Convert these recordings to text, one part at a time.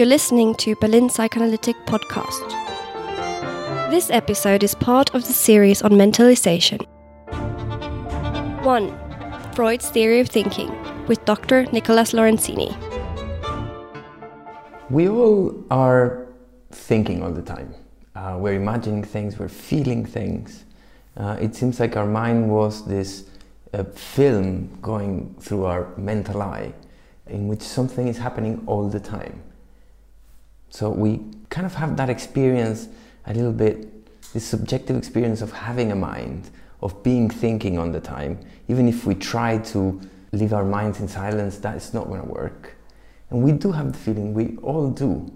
You're listening to Berlin Psychoanalytic Podcast. This episode is part of the series on mentalization. 1. Freud's Theory of Thinking with Dr. Nicolás Lorenzini. We all are thinking all the time. Uh, we're imagining things, we're feeling things. Uh, it seems like our mind was this uh, film going through our mental eye in which something is happening all the time. So we kind of have that experience a little bit, this subjective experience of having a mind, of being thinking all the time. Even if we try to leave our minds in silence, that is not going to work. And we do have the feeling, we all do.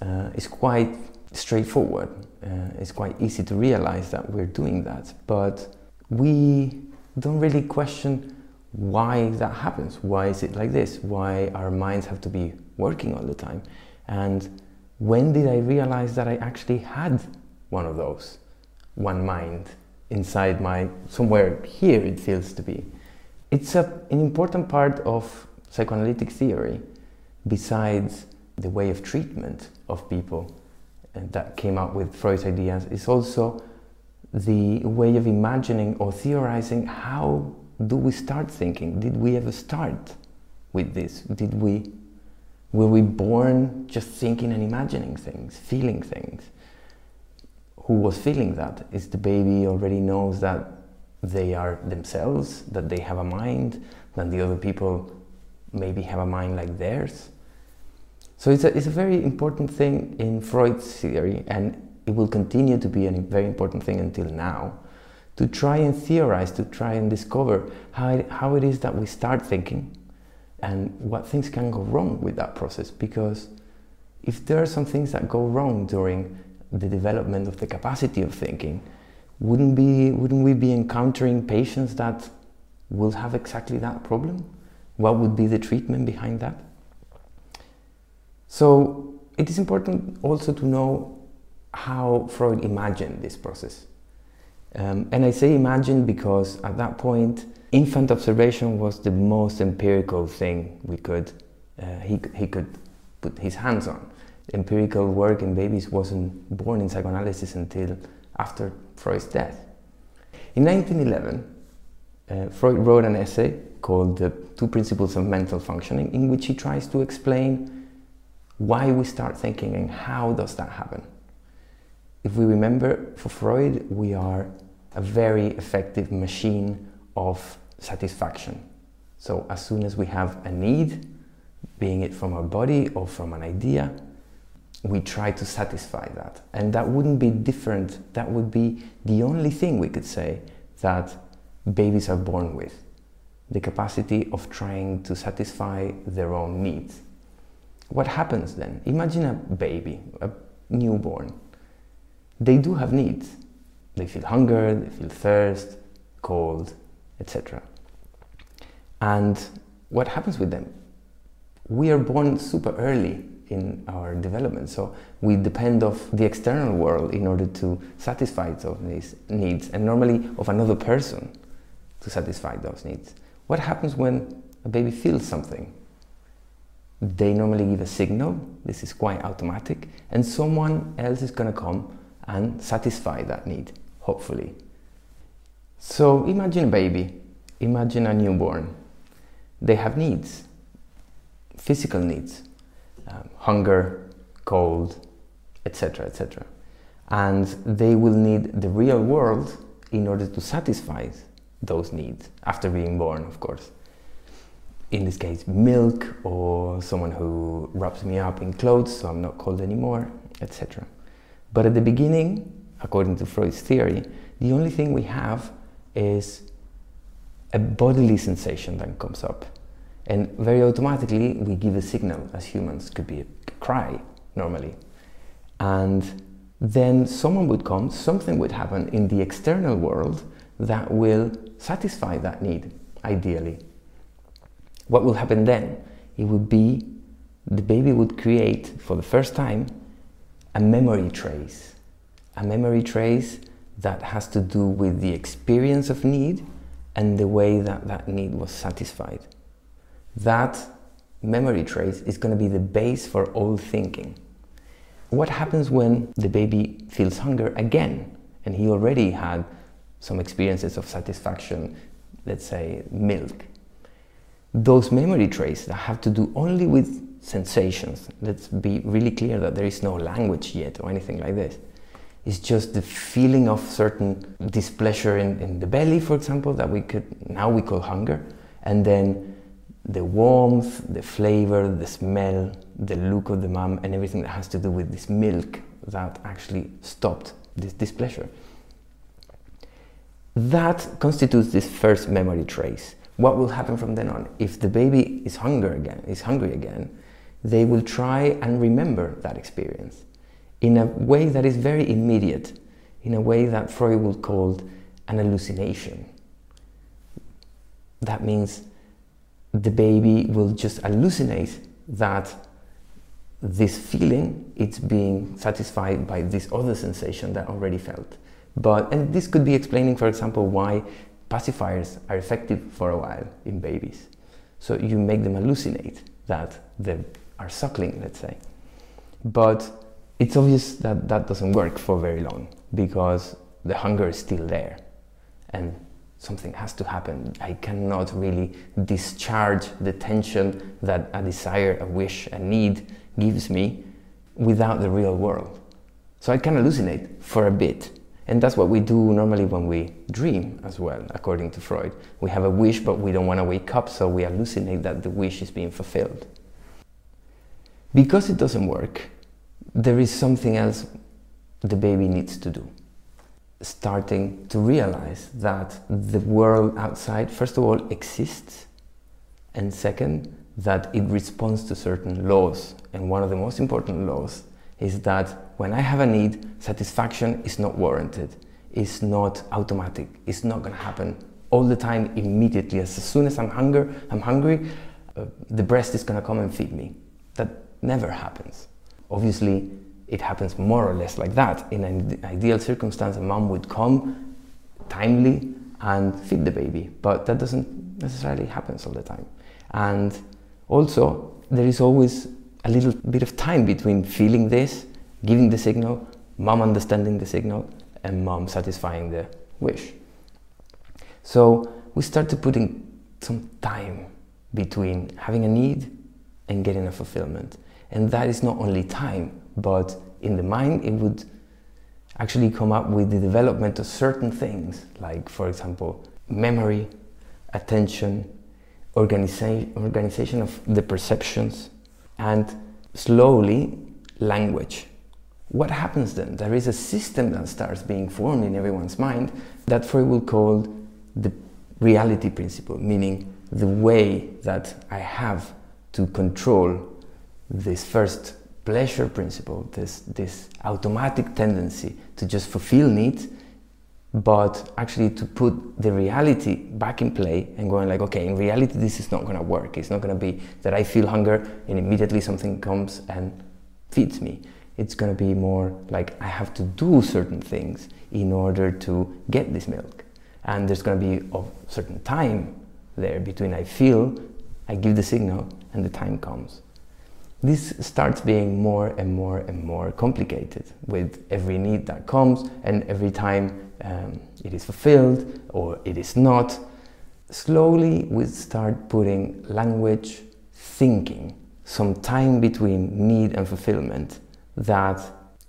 Uh, it's quite straightforward. Uh, it's quite easy to realize that we're doing that. But we don't really question why that happens. Why is it like this? Why our minds have to be working all the time? And when did I realize that I actually had one of those, one mind inside my, somewhere here it feels to be. It's a, an important part of psychoanalytic theory, besides the way of treatment of people uh, that came up with Freud's ideas, is also the way of imagining or theorizing how do we start thinking? Did we ever start with this? Did we were we born just thinking and imagining things, feeling things? Who was feeling that? Is the baby already knows that they are themselves, that they have a mind, that the other people maybe have a mind like theirs? So it's a, it's a very important thing in Freud's theory, and it will continue to be a very important thing until now, to try and theorize, to try and discover how it, how it is that we start thinking and what things can go wrong with that process. Because if there are some things that go wrong during the development of the capacity of thinking, wouldn't, be, wouldn't we be encountering patients that will have exactly that problem? What would be the treatment behind that? So it is important also to know how Freud imagined this process. Um, and I say imagine because at that point, infant observation was the most empirical thing we could, uh, he, he could put his hands on. Empirical work in babies wasn't born in psychoanalysis until after Freud's death. In 1911, uh, Freud wrote an essay called The Two Principles of Mental Functioning, in which he tries to explain why we start thinking and how does that happen. If we remember, for Freud, we are a very effective machine of satisfaction. So as soon as we have a need, being it from our body or from an idea, we try to satisfy that. And that wouldn't be different, that would be the only thing we could say that babies are born with the capacity of trying to satisfy their own needs. What happens then? Imagine a baby, a newborn. They do have needs. They feel hunger, they feel thirst, cold, etc. And what happens with them? We are born super early in our development, so we depend of the external world in order to satisfy those needs, and normally of another person to satisfy those needs. What happens when a baby feels something? They normally give a signal, this is quite automatic, and someone else is going to come and satisfy that need hopefully. So imagine a baby, imagine a newborn. They have needs, physical needs, um, hunger, cold, etc., etc. And they will need the real world in order to satisfy those needs after being born, of course. In this case, milk or someone who wraps me up in clothes so I'm not cold anymore, etc. But at the beginning, according to Freud's theory, the only thing we have is a bodily sensation then comes up. And very automatically, we give a signal as humans, could be a cry normally. And then someone would come, something would happen in the external world that will satisfy that need, ideally. What will happen then? It would be the baby would create, for the first time, a memory trace a memory trace that has to do with the experience of need and the way that that need was satisfied. That memory trace is going to be the base for all thinking. What happens when the baby feels hunger again and he already had some experiences of satisfaction, let's say milk? Those memory traces that have to do only with sensations, let's be really clear that there is no language yet or anything like this. It's just the feeling of certain displeasure in, in the belly, for example, that we could now we call hunger, and then the warmth, the flavor, the smell, the look of the mom, and everything that has to do with this milk that actually stopped this displeasure. That constitutes this first memory trace. What will happen from then on? If the baby is hunger again, is hungry again, they will try and remember that experience in a way that is very immediate, in a way that Freud would call an hallucination. That means the baby will just hallucinate that this feeling it's being satisfied by this other sensation that already felt. But and this could be explaining for example why pacifiers are effective for a while in babies. So you make them hallucinate that they are suckling let's say. But it's obvious that that doesn't work for very long because the hunger is still there and something has to happen. I cannot really discharge the tension that a desire, a wish, a need gives me without the real world. So I can hallucinate for a bit. And that's what we do normally when we dream as well, according to Freud. We have a wish, but we don't want to wake up, so we hallucinate that the wish is being fulfilled. Because it doesn't work, there is something else the baby needs to do starting to realize that the world outside, first of all, exists, and second, that it responds to certain laws. And one of the most important laws is that when I have a need, satisfaction is not warranted, it's not automatic, it's not going to happen all the time immediately. As soon as I'm hunger, I'm hungry, uh, the breast is going to come and feed me. That never happens. Obviously, it happens more or less like that. In an ideal circumstance, a mom would come timely and feed the baby, but that doesn't necessarily happen all the time. And also, there is always a little bit of time between feeling this, giving the signal, mom understanding the signal, and mom satisfying the wish. So we started putting some time between having a need and getting a fulfillment. And that is not only time, but in the mind it would actually come up with the development of certain things like for example memory attention organiza- organization of the perceptions and slowly language. What happens then? There is a system that starts being formed in everyone's mind that freud will call the reality principle meaning the way that i have to control this first pleasure principle, this, this automatic tendency to just fulfill needs, but actually to put the reality back in play and going like, okay, in reality, this is not going to work. It's not going to be that I feel hunger and immediately something comes and feeds me. It's going to be more like I have to do certain things in order to get this milk. And there's going to be a certain time there between I feel, I give the signal, and the time comes this starts being more and more and more complicated with every need that comes and every time um, it is fulfilled or it is not. Slowly, we start putting language, thinking, some time between need and fulfillment that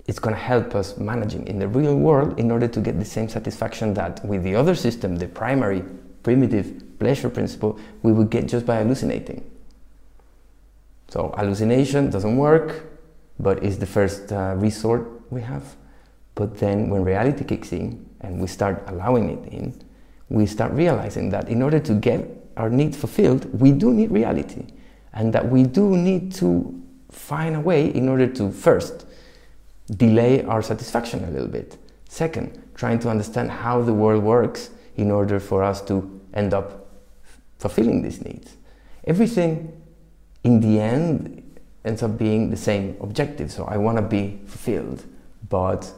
it's going to help us managing in the real world in order to get the same satisfaction that with the other system, the primary primitive pleasure principle, we would get just by hallucinating. So hallucination doesn't work, but it's the first uh, resort we have. But then when reality kicks in and we start allowing it in, we start realizing that in order to get our needs fulfilled, we do need reality. And that we do need to find a way in order to first delay our satisfaction a little bit. Second, trying to understand how the world works in order for us to end up fulfilling these needs. Everything in the end ends up being the same objective. So I want to be fulfilled, but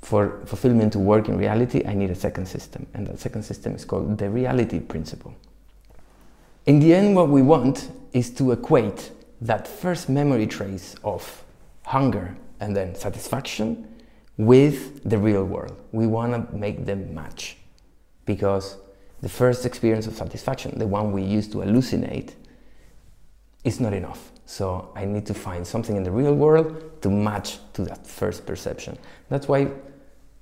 for fulfillment to work in reality, I need a second system, and that second system is called the reality principle. In the end, what we want is to equate that first memory trace of hunger and then satisfaction with the real world. We want to make them match because the first experience of satisfaction, the one we used to hallucinate, is not enough. So I need to find something in the real world to match to that first perception. That's why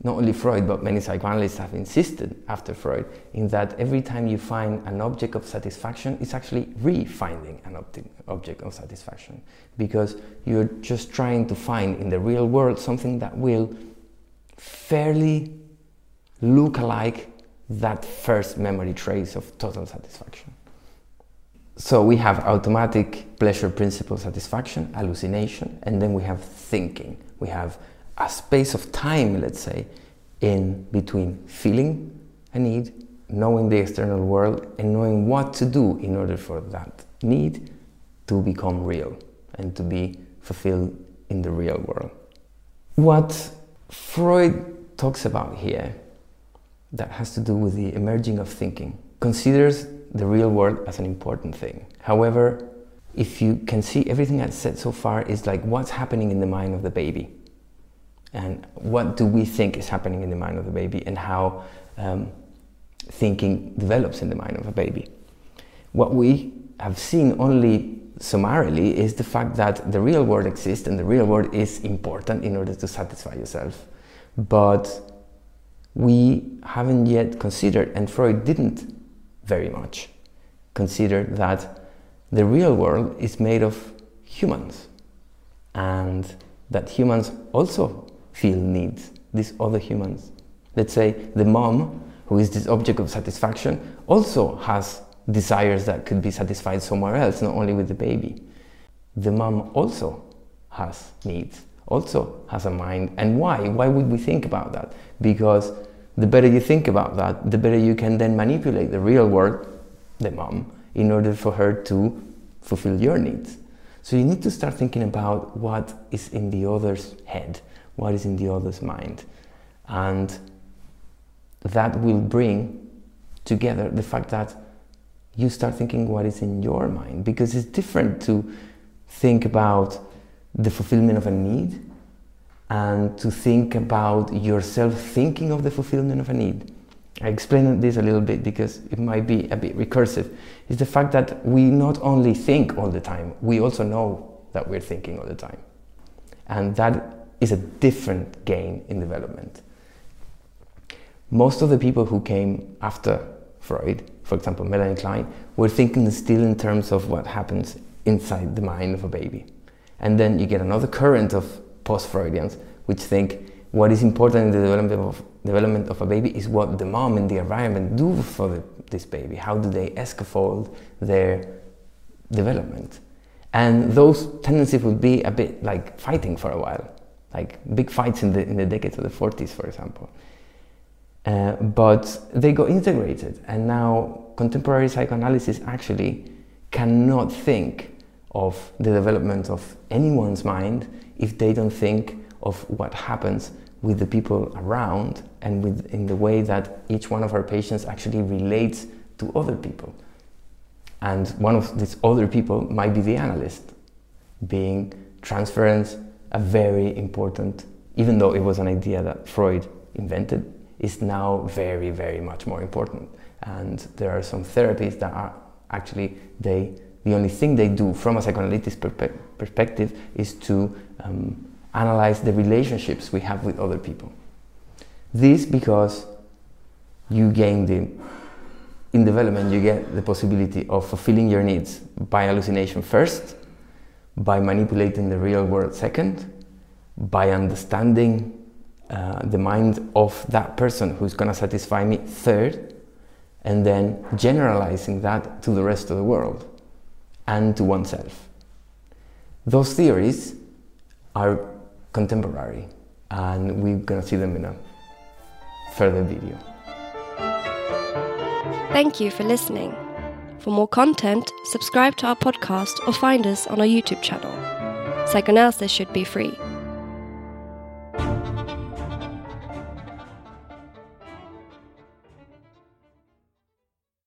not only Freud, but many psychoanalysts have insisted after Freud in that every time you find an object of satisfaction, it's actually re-finding an object of satisfaction because you're just trying to find in the real world something that will fairly look like that first memory trace of total satisfaction. So we have automatic pleasure principle satisfaction, hallucination, and then we have thinking. We have a space of time, let's say, in between feeling a need, knowing the external world, and knowing what to do in order for that need to become real and to be fulfilled in the real world. What Freud talks about here that has to do with the emerging of thinking considers the real world as an important thing. However, if you can see everything I've said so far is like what's happening in the mind of the baby and what do we think is happening in the mind of the baby and how um, thinking develops in the mind of a baby. What we have seen only summarily is the fact that the real world exists and the real world is important in order to satisfy yourself. But we haven't yet considered, and Freud didn't very much, consider that the real world is made of humans and that humans also feel needs, these other humans. Let's say the mom, who is this object of satisfaction, also has desires that could be satisfied somewhere else, not only with the baby. The mom also has needs, also has a mind. And why? Why would we think about that? Because the better you think about that, the better you can then manipulate the real world, the mom, in order for her to fulfill your needs. So you need to start thinking about what is in the other's head what is in the other's mind. And that will bring together the fact that you start thinking what is in your mind because it's different to think about the fulfillment of a need and to think about yourself thinking of the fulfillment of a need. I explained this a little bit because it might be a bit recursive. Is the fact that we not only think all the time, we also know that we're thinking all the time. And that is a different game in development. Most of the people who came after Freud, for example, Melanie Klein, were thinking still in terms of what happens inside the mind of a baby. And then you get another current of post-Freudians, which think what is important in the development of, development of a baby is what the mom and the environment do for the, this baby. How do they scaffold their development? And those tendencies would be a bit like fighting for a while like big fights in the, in the decades of the 40s, for example. Uh, but they got integrated, and now contemporary psychoanalysis actually cannot think of the development of anyone's mind if they don't think of what happens with the people around and with, in the way that each one of our patients actually relates to other people. And one of these other people might be the analyst, being transference, a very important, even though it was an idea that Freud invented, is now very, very much more important. And there are some therapies that are actually they the only thing they do from a psychoanalytic perspective is to um, analyze the relationships we have with other people. This because you gain the in development you get the possibility of fulfilling your needs by hallucination first by manipulating the real world second, by understanding uh, the mind of that person who's going to satisfy me third, and then generalizing that to the rest of the world and to oneself. Those theories are contemporary, and we're to see them in a further video. Thank you for listening. For more content, subscribe to our podcast or find us on our YouTube channel. Psychoanalysis should be free.